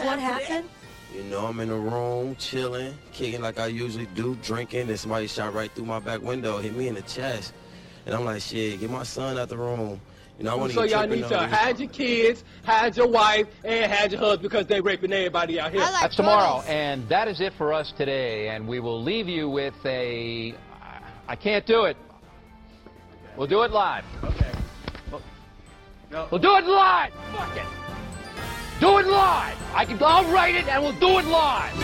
us what happened? You know, I'm in the room, chilling, kicking like I usually do, drinking, and somebody shot right through my back window, hit me in the chest. And I'm like, shit, get my son out the room. You know, I want to So y'all need to hide your kids, hide your wife, and hide your husband because they raping everybody out here. I like That's tomorrow, turtles. and that is it for us today. And we will leave you with a. I can't do it. We'll do it live. Okay. No. We'll do it live. Fuck it. Do it live. I can. I'll write it, and we'll do it live.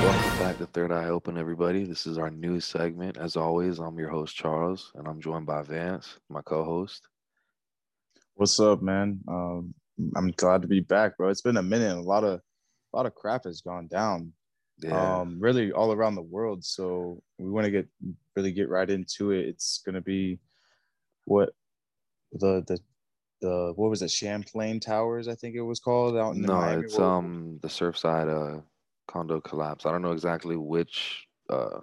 Welcome back to Third Eye Open, everybody. This is our new segment. As always, I'm your host, Charles, and I'm joined by Vance, my co host. What's up, man? Um, I'm glad to be back, bro. It's been a minute. A lot of, a lot of crap has gone down. Yeah. Um, really all around the world. So we want to get really get right into it. It's gonna be what the the the what was it? Champlain Towers, I think it was called out in no, Miami. it's um the Surfside uh condo collapse. I don't know exactly which uh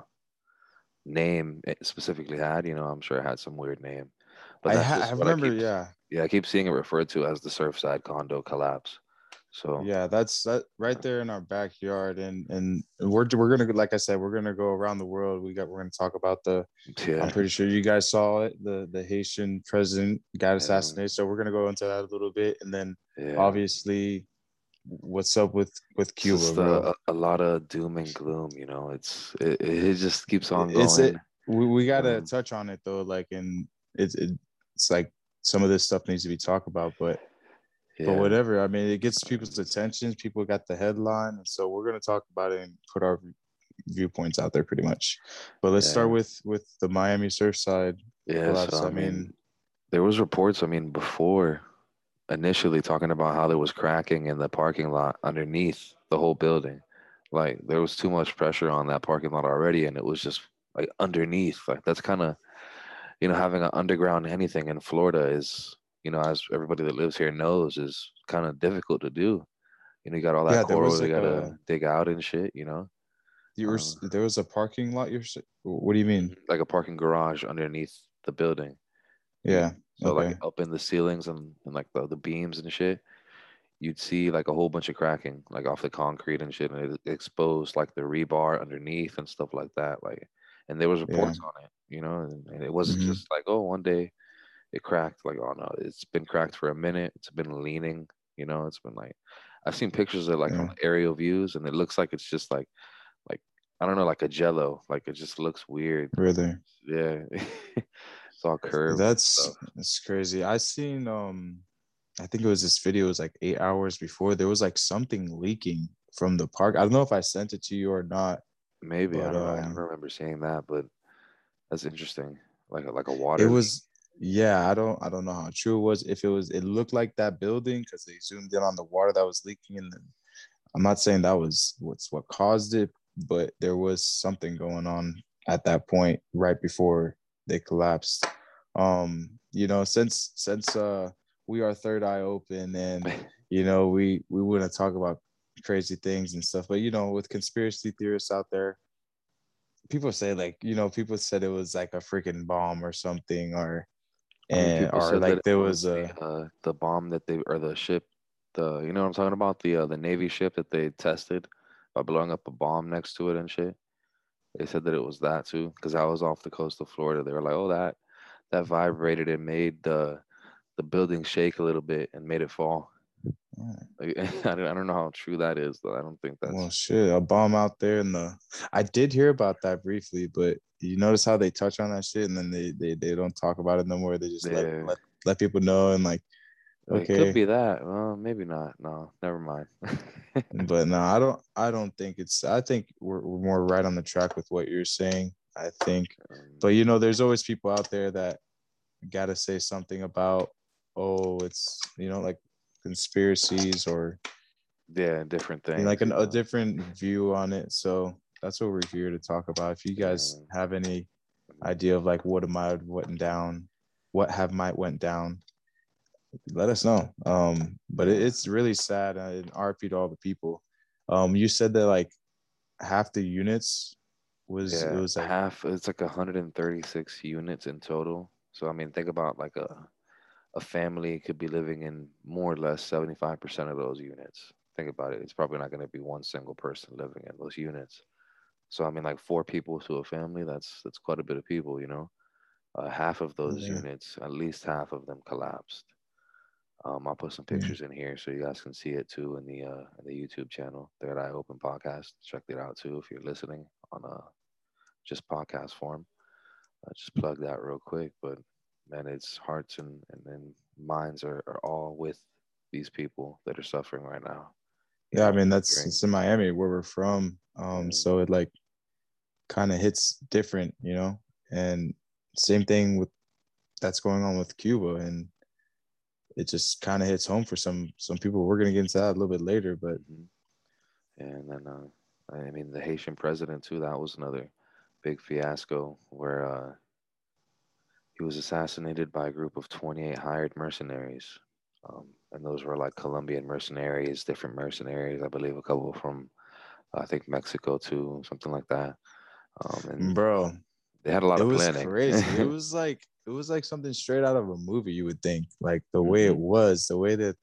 name it specifically had. You know, I'm sure it had some weird name. But I, ha- I remember, keep, yeah, yeah, I keep seeing it referred to as the Surfside condo collapse. So yeah. That's that right there in our backyard, and and we're we're gonna like I said, we're gonna go around the world. We got we're gonna talk about the yeah, I'm pretty sure you guys saw it. The the Haitian president got assassinated. So we're gonna go into that a little bit, and then yeah. obviously, what's up with with Cuba, a, a lot of doom and gloom. You know, it's it, it just keeps on going. It's it. We, we gotta Um, touch on it though, like, and it's it, it's like some of this stuff needs to be talked about, but yeah. but whatever. I mean, it gets people's attention. People got the headline, and so we're gonna talk about it and put our viewpoints out there, pretty much. But let's start with with the Miami Surfside Yeah, collapse. so, I mean, there was reports. I mean, before initially talking about how there was cracking in the parking lot underneath the whole building. Like there was too much pressure on that parking lot already, and it was just like underneath. Like that's kind of, you know, having an underground anything in Florida is, you know, as everybody that lives here knows, is kind of difficult to do. You know, you got all that Yeah, coral was they gotta a- dig out and shit. You know, you were s- there was a parking lot. You're what do you mean? like a parking garage underneath the building. Yeah. So okay. like up in the ceilings and, and like the, the beams and shit, you'd see like a whole bunch of cracking like off the concrete and shit, and it exposed like the rebar underneath and stuff like that. Like, and there was reports on it, you know, and, and it wasn't Mhm. just like oh one day it cracked. Like oh no, it's been cracked for a minute. It's been leaning, you know. It's been like I've seen pictures of like Yeah. on aerial views, and it looks like it's just like like I don't know, like a jello. Like it just looks weird. Really? Yeah, it's all curved. That's that's crazy. I seen um I think it was this video, it was like eight hours before. There was like something leaking from the park. I don't know if I sent it to you or not. Maybe I don't know. I um, don't remember seeing that, but that's interesting. Like a, like a water. It was yeah, I don't I don't know how true it was. If it was it looked like that building because they zoomed in on the water that was leaking and then I'm not saying that was what's what caused it, but there was something going on at that point right before they collapsed. Um, you know, since since uh we are third eye open and you know we we wouldn't talk about crazy things and stuff, but you know, with conspiracy theorists out there, people say like, you know, people said it was like a freaking bomb or something or and or like there was the, a uh, the bomb that they or the ship, the you know what I'm talking about the uh, the Navy ship that they tested by blowing up a bomb next to it and shit. They said that it was that too because I was off the coast of Florida. They were like, oh that that vibrated and made the the building shake a little bit and made it fall. Like, I don't I don't know how true that is though. I don't think that's well shit, a bomb out there in the I did hear about that briefly, but you notice how they touch on that shit and then they they, they don't talk about it no more. They just Yeah. let, let let people know and like okay. could be that. Well, maybe not. No, never mind. but no, I don't I don't think it's I think we're, we're more right on the track with what you're saying. I think but you know there's always people out there that gotta say something about oh it's you know like conspiracies or yeah, different things. like an, a different view on it so that's what we're here to talk about if you guys have any idea of like what might have went down what have might went down let us know um but it, it's really sad uh, and rp to all the people um you said that like half the units was Yeah, it was like half. It's like 136 units in total. So I mean, think about like a a family could be living in more or less 75% of those units. Think about it. It's probably not going to be one single person living in those units. So I mean, like four people to a family. That's that's quite a bit of people, you know. Uh, half of those Yeah. units, at least half of them, collapsed. Um, I'll put some Yeah. pictures in here so you guys can see it too in the uh, in the YouTube channel, Third Eye Open Podcast. Check it out too if you're listening on a just podcast form. Uh, just plug that real quick, but man, it's hearts and and, and minds are, are all with these people that are suffering right now. you yeah, I mean that's it's in Miami where we're from. Um, so it like kind of hits different, you know. And same thing with that's going on with Cuba, and it just kind of hits home for some some people. We're gonna get into that a little bit later, but Mhm. And then, uh, I mean, the Haitian president too. That was another big fiasco where uh, he was assassinated by a group of 28 hired mercenaries, um, and those were like Colombian mercenaries, different mercenaries. I believe a couple from, I think Mexico too, something like that. Um, and bro, they had a lot it of was planning. crazy. it was like it was like something straight out of a movie. You would think, like the way it was, the way that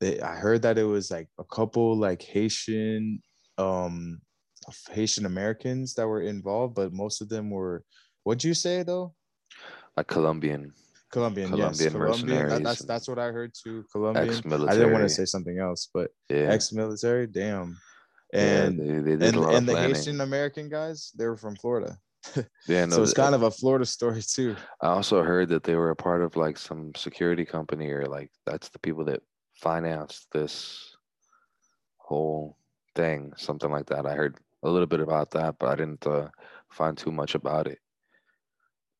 they. I heard that it was like a couple like Haitian, um, Haitian Americans that were involved, but most of them were. What'd you say though? Like Colombian Colombian, yes, Colombian Colombian. That, that's that's what I heard too. Colombian. I didn't want to say something else, but yeah, ex-military. Damn. yeah, And they, they did and, a lot and the. Haitian American guys, they were from Florida. yeah, no, so it's kind of a Florida story too. I also heard that they were a part of like some security company or like that's the people that financed this whole thing, something like that. I heard a little bit about that, but I didn't uh, find too much about it.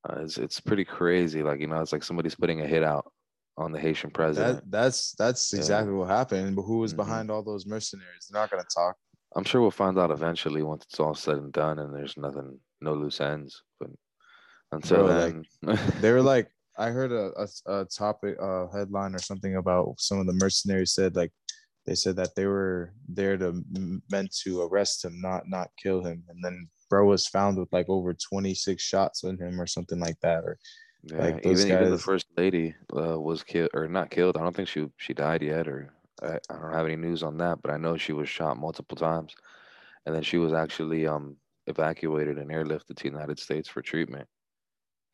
Uh, it's it's pretty crazy. Like you know, it's like somebody's putting a hit out on the Haitian president. That that's that's Yeah. exactly what happened. But who was Mhm. behind all those mercenaries? They're not gonna talk. I'm sure we'll find out eventually once it's all said and done, and there's nothing, no loose ends. But until Bro, then, like, They were like, I heard a, a, a topic uh, headline or something about some of the mercenaries said like they said that they were there to meant to arrest him, not not kill him, and then bro was found with like over 26 shots in him or something like that. Or Yeah, Like, even even the first lady uh, was killed or not killed. I don't think she she died yet, or I, I don't have any news on that. But I know she was shot multiple times, and then she was actually um evacuated and airlifted to the United States for treatment.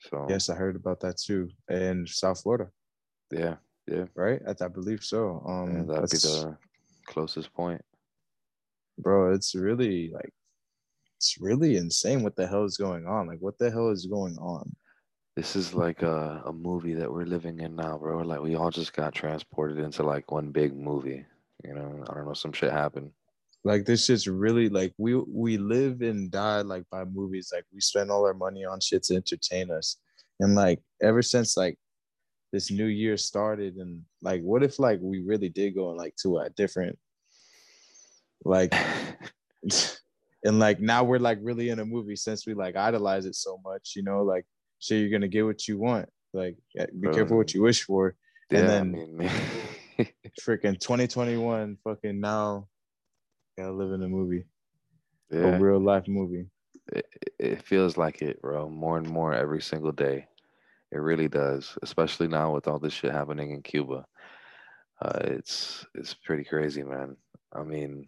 So yes, I heard about that too in South Florida, yeah, yeah, right? I, I believe so. yeah, Um, that'd be the closest point. bro it's really like it's really insane what the hell is going on like what the hell is going on This is like a, a movie that we're living in now, bro. Like we all just got transported into like one big movie. You know, I don't know, some shit happened. like this shit's really like we we live and die like by movies like we spend all our money on shit to entertain us and like ever since like this new year started and like what if like we really did go like to a different like and like now we're like really in a movie since we like idolize it so much you know like so you're gonna get what you want like be careful what you wish for yeah, And I then- mean, freaking 2021 fucking now gotta live in a movie yeah. a real life movie it, it feels like it, bro. More and more every single day. It really does, especially now with all this shit happening in Cuba. Uh, it's it's pretty crazy, man. I mean,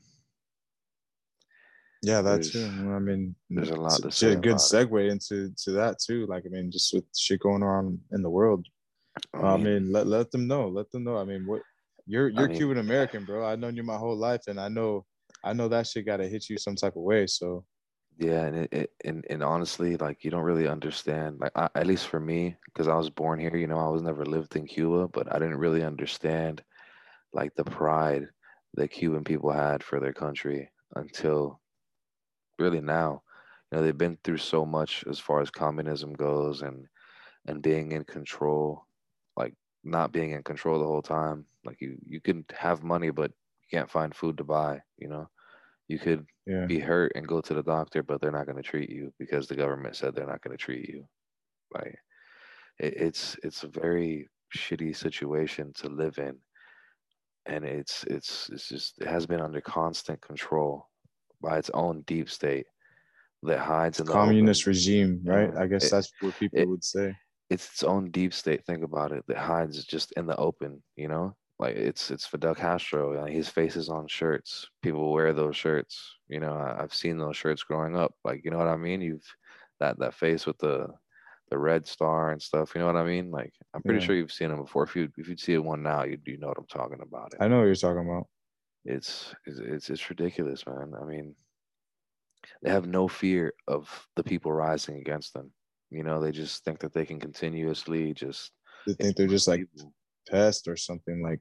yeah that There's- too. I mean there's a lot to a good about it. segue into to that too. Like i mean just with shit going on in the world. I i mean, mean let, let them know let them know. I mean what you're you're mean- cuban american bro. I've known you my whole life and i know i know that shit gotta hit you some type of way so. Yeah, and it, it and and honestly, like you don't really understand. Like I, at least for me, because I was born here, you know, I was never lived in Cuba, but I didn't really understand like the pride that Cuban people had for their country until really now. You know, they've been through so much as far as communism goes and and being in control, like not being in control the whole time. Like you you can have money but you can't find food to buy, you know. You could yeah be hurt and go to the doctor, but they're not going to treat you because the government said they're not going to treat you. Like it, it's it's a very shitty situation to live in, and it's it's it's just it has been under constant control by its own deep state. that hides in the communist open. regime, right? I guess It- that's what people it- would say. It's its own deep state. Think about it. That hides just in the open. You know, like it's it's Fidel Castro. Like his face is on shirts. People wear those shirts. You know, I, I've seen those shirts growing up. Like you know what I mean. You've that that face with the the red star and stuff. You know what I mean? Like I'm pretty Yeah. sure you've seen them before. If you if you'd see one now, you you know what I'm talking about. It. I know what you're talking about. It's it's it's, it's ridiculous, man. I mean, they have no fear of the people rising against them. You know, they just think that they can continuously just They think they're just like pests or something like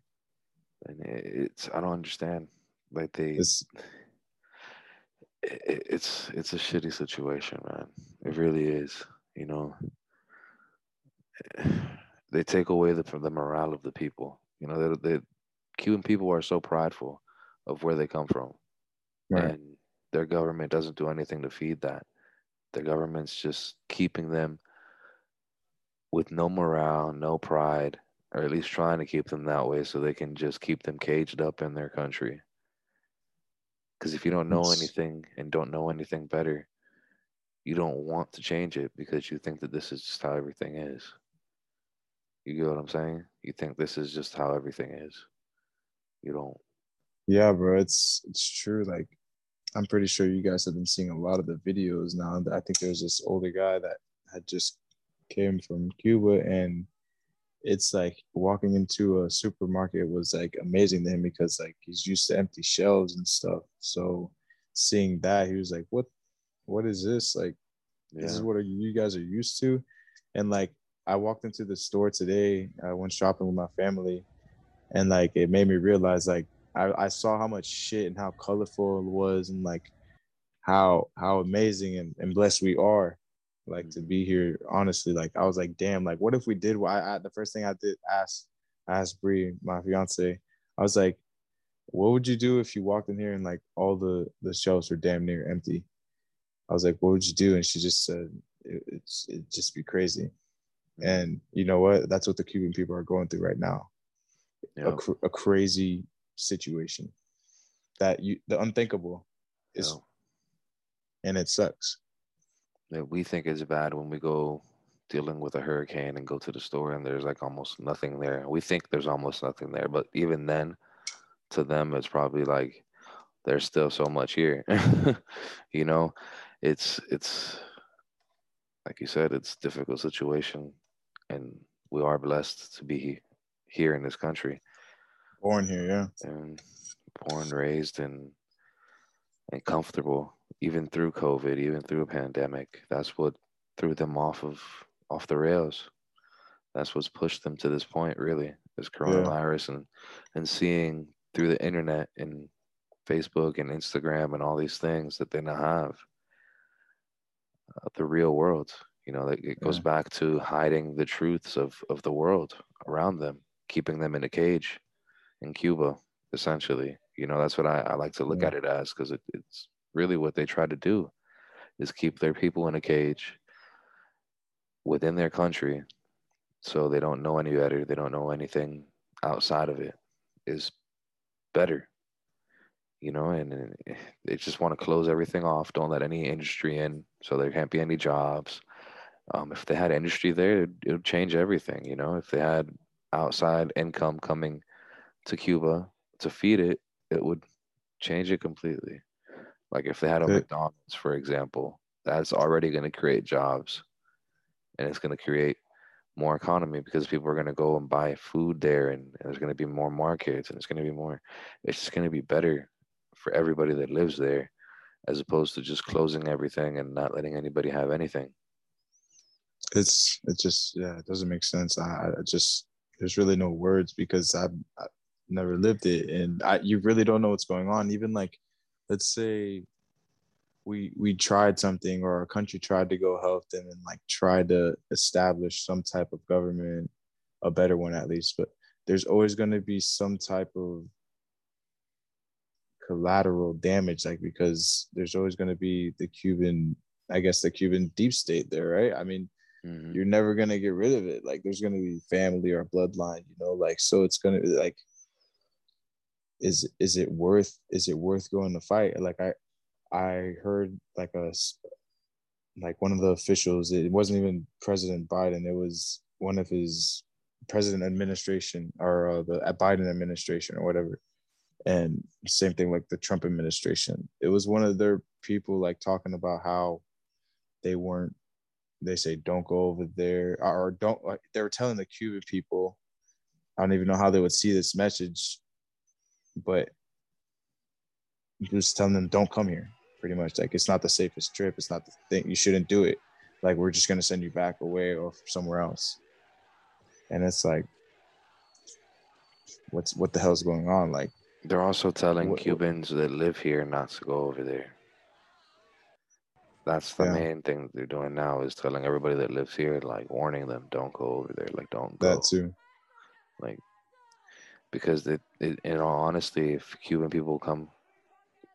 and it's I don't understand. Like they, this. it, it's it's a shitty situation, man. It really is. You know, they take away the from the morale of the people. You know, the the Cuban people are so prideful of where they come from, Right. and their government doesn't do anything to feed that. The government's just keeping them with no morale, no pride, or at least trying to keep them that way so they can just keep them caged up in their country. Because if you don't know anything and don't know anything better, you don't want to change it because you think that this is just how everything is. You get what I'm saying? You think this is just how everything is. You don't. Yeah, bro, it's it's true. Like, I'm pretty sure you guys have been seeing a lot of the videos now. I think there's this older guy that had just came from Cuba, and it's like walking into a supermarket was like amazing to him because like he's used to empty shelves and stuff. So seeing that, he was like, "What? What is this? Like, this is what you guys are used to?" And like, I walked into the store today. I went shopping with my family, and like it made me realize like I, I saw how much shit and how colorful it was and like how how amazing and, and blessed we are like to mm-hmm. be here honestly. Like i was like damn like what if we did what I, I the first thing i did ask asked Bree, my fiance i was like what would you do if you walked in here and like all the the shelves were damn near empty? I was like what would you do? And she just said it, it's it'd just be crazy. Mm-hmm. And you know what? That's what the cuban people are going through right now. A, Yeah. cr- a crazy situation that you the unthinkable is Yeah. and it sucks that we think is bad when we go dealing with a hurricane and go to the store and there's like almost nothing there. We think there's almost nothing there, but even then, to them, it's probably like there's still so much here. you know, it's it's like you said, it's a difficult situation, and we are blessed to be here in this country born here yeah and born, raised, and and comfortable, even through COVID, even through a pandemic. That's what threw them off of off the rails. That's what's pushed them to this point, really, is coronavirus and and seeing through the internet and Facebook and Instagram and all these things that they now have uh, the real world. You know, like, it goes Yeah. back to hiding the truths of of the world around them, keeping them in a cage in Cuba, essentially. You know, that's what I, I like to look Yeah. at it as because it, it's really what they try to do is keep their people in a cage within their country so they don't know any better. They don't know anything outside of it is better. You know, and, they just want to close everything off. Don't let any industry in, so there can't be any jobs. Um, if they had industry there, it would change everything. You know, if they had outside income coming to Cuba to feed it, it would change it completely. Like if they had a Okay. McDonald's, for example, that's already going to create jobs and it's going to create more economy because people are going to go and buy food there and, and there's going to be more markets and it's going to be more, it's just going to be better for everybody that lives there as opposed to just closing everything and not letting anybody have anything. it's it just yeah it doesn't make sense i, I just there's really no words because i've, I've never lived it and i you really don't know what's going on even like let's say we we tried something or our country tried to go help them and like try to establish some type of government a better one at least but there's always going to be some type of collateral damage like because there's always going to be the cuban i guess the cuban deep state there right i mean Mhm. you're never gonna get rid of it. Like there's gonna be family or bloodline, you know, like so it's gonna be like is is it worth is it worth going to fight? Like I I heard like a like one of the officials. It wasn't even President Biden. It was one of his president administration or uh, the Biden administration or whatever. And same thing like the Trump administration. It was one of their people like talking about how they weren't. They say don't go over there or don't. Like, they were telling the Cuban people. I don't even know how they would see this message, but just telling them don't come here pretty much. Like it's not the safest trip. It's not the thing you shouldn't do it. Like we're just going to send you back away or somewhere else. And it's like what's what the hell's going on? Like They're also telling what- Cubans that live here not to go over there. That's the Yeah. main thing they're doing now is telling everybody that lives here, like warning them, don't go over there, like don't go. that too. Like because it, it in all honesty if cuban people come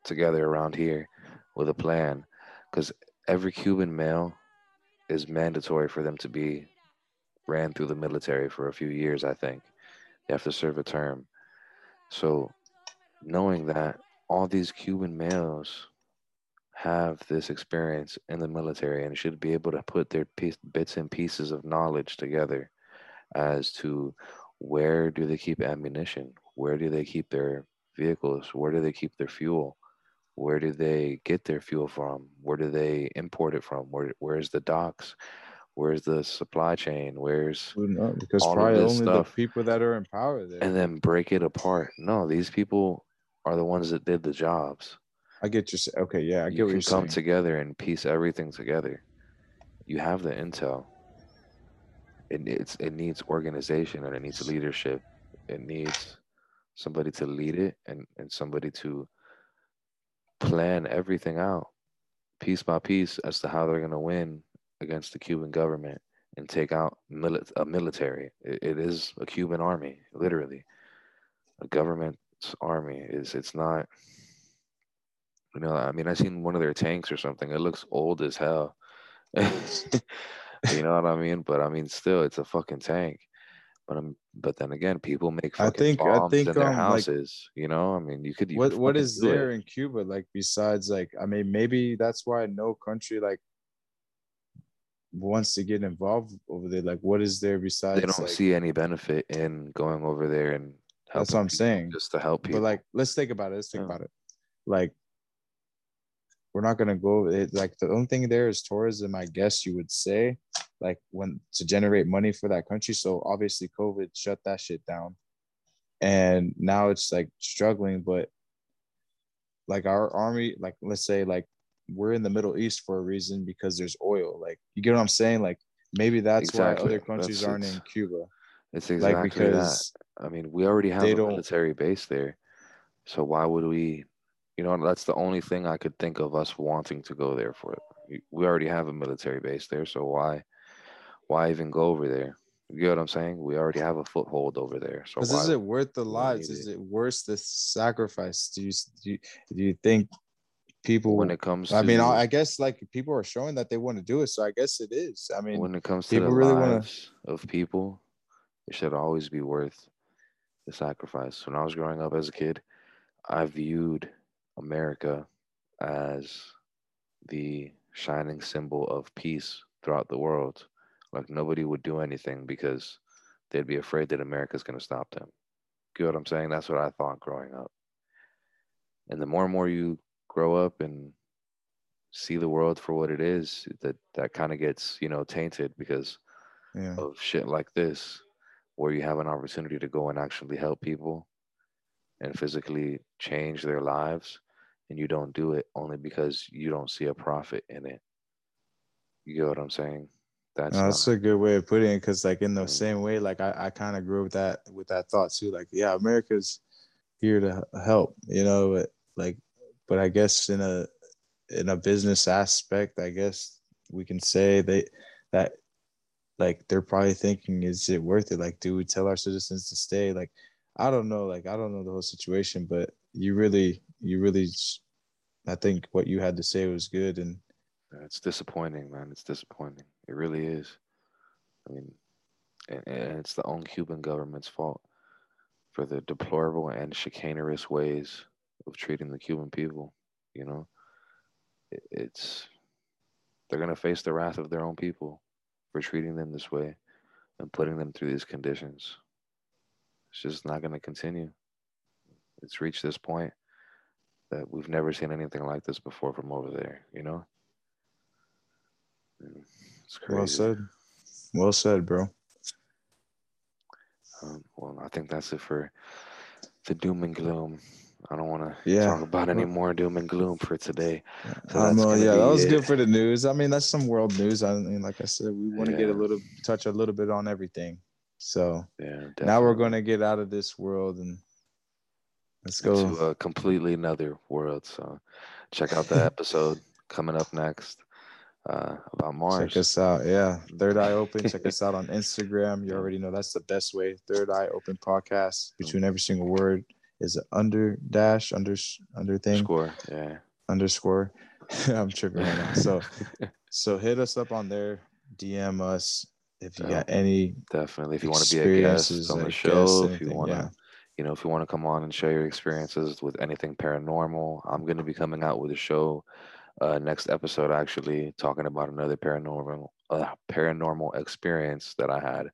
together around here with a plan because every cuban male is mandatory for them to be ran through the military for a few years i think. They have to serve a term. So knowing that all these cuban males have this experience in the military and should be able to put their piece, bits and pieces of knowledge together as to where do they keep ammunition? Where do they keep their vehicles? Where do they keep their fuel? Where do they get their fuel from? Where do they import it from? Where where's the docks? Where's the supply chain? Where's Who because probably this only stuff. the people that are in power there. and then break it apart. No these people are the ones that did the jobs. I get you okay yeah i get you what can you're come saying. together and piece everything together. You have the intel it, it's, it needs organization and it needs leadership. It needs somebody to lead it and, and somebody to plan everything out piece by piece as to how they're going to win against the cuban government and take out mili- a military. It, it is a cuban army literally. A government's army is it's not you know i mean i seen one of their tanks or something. It looks old as hell you know what i mean but i mean still it's a fucking tank but um, but then again, people make I fucking think- I think, in their um, like- houses. you know, I mean, you could. You what could what is do it. there in Cuba like besides like I mean maybe that's why no country like wants to get involved over there like what is there besides They don't like, see any benefit in going over there and. That's what I'm saying. Just to help people. but like let's think about it let's think Yeah. about it like we're not gonna go it like the only thing there is tourism I guess you would say like when to generate money for that country so obviously COVID shut that shit down and now it's like struggling but like our army like let's say like we're in the middle east for a reason because there's oil like you get what i'm saying like maybe that's why other countries That's- aren't in cuba it's like exactly because that. I mean, we already have a military base there, so why would we? You know, that's the only thing I could think of us wanting to go there for. We already have a military base there, so why, why even go over there? You get what I'm saying? We already have a foothold over there, so is it worth the lives is it? it worth the sacrifice do you do you, do you think people when it comes, i to, mean I, guess like people are showing that they want to do it so i guess it is i mean when it comes to people the really wanna- lives of people, it should always be worth the sacrifice. When I was growing up as a kid, I viewed America as the shining symbol of peace throughout the world. Like nobody would do anything because they'd be afraid that America's going to stop them. Get what I'm saying? That's what I thought growing up. And the more and more you grow up and see the world for what it is, that that kind of gets you know tainted because yeah of shit like this, where you have an opportunity to go and actually help people and physically change their lives, and you don't do it only because you don't see a profit in it. You get what I'm saying? That's No, that's not- a good way of putting it because like in the same way like i, I kind of grew with that with that thought too like yeah america's here to help you know but like but i guess in a in a business aspect i guess we can say they that like they're probably thinking is it worth it like do we tell our citizens to stay like i don't know like i don't know the whole situation but you really you really i think what you had to say was good and It's disappointing, man. It's disappointing. It really is. I mean, and, and it's the own Cuban government's fault for the deplorable and chicanerous ways of treating the Cuban people. You know, it, it's they're gonna face the wrath of their own people for treating them this way and putting them through these conditions. It's just not gonna continue. It's reached this point that we've never seen anything like this before from over there, you know? And It's crazy. Well said. Well said, bro. Um, well, I think that's it for the doom and gloom. I don't want to Yeah. talk about any more doom and gloom for today. So I that's yeah, that was it. good for the news. I mean, that's some world news. I mean, like I said, we want to get a little touch a little bit on everything. So Yeah, now we're going to get out of this world and let's go. to a completely another world. So check out the episode coming up next uh, about Mars. Check us out. Yeah. Third Eye Open. Check us out on Instagram. You already know that's the best way. Third Eye Open podcast. Between every single word is an under dash, under, under thing, Score, yeah. underscore. I'm tripping right now. So, so hit us up on there. DM us if you got any Definitely. If you want to be a guest on the show, if you want to, yeah. you know, if you want to come on and share your experiences with anything paranormal, I'm going to be coming out with a show uh, next episode, actually talking about another paranormal uh, paranormal experience that I had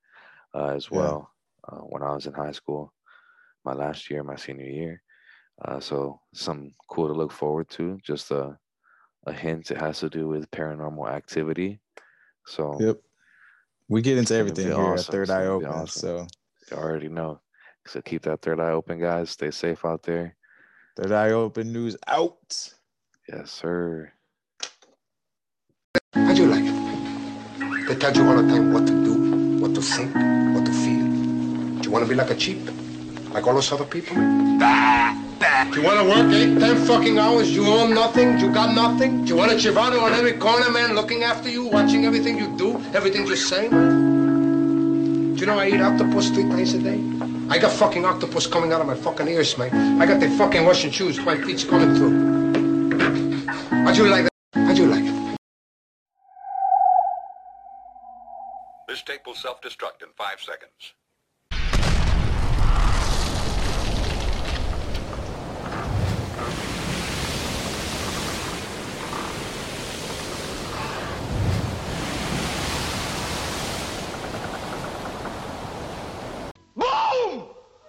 uh, as Yeah. well uh, when I was in high school, my last year, my senior year. Uh, so some cool to look forward to. Just a a hint. It has to do with paranormal activity. So Yep. We get into everything here awesome. Third Eye Open. awesome. So you already know. So keep that third eye open, guys. Stay safe out there. Third Eye Open news out. Yes, sir. They tell you all the time what to do, what to think, what to feel. Do you want to be like a cheap? Like all those other people? Bah, bah. Do you want to work eight, ten fucking hours? You own nothing? You got nothing? Do you want a Chivato on every corner, man, looking after you, watching everything you do, everything you say, man? Do you know I eat octopus three times a day? I got fucking octopus coming out of my fucking ears, man. I got the fucking Russian shoes, white teeth coming through. How'd you like that? Will self-destruct in five seconds.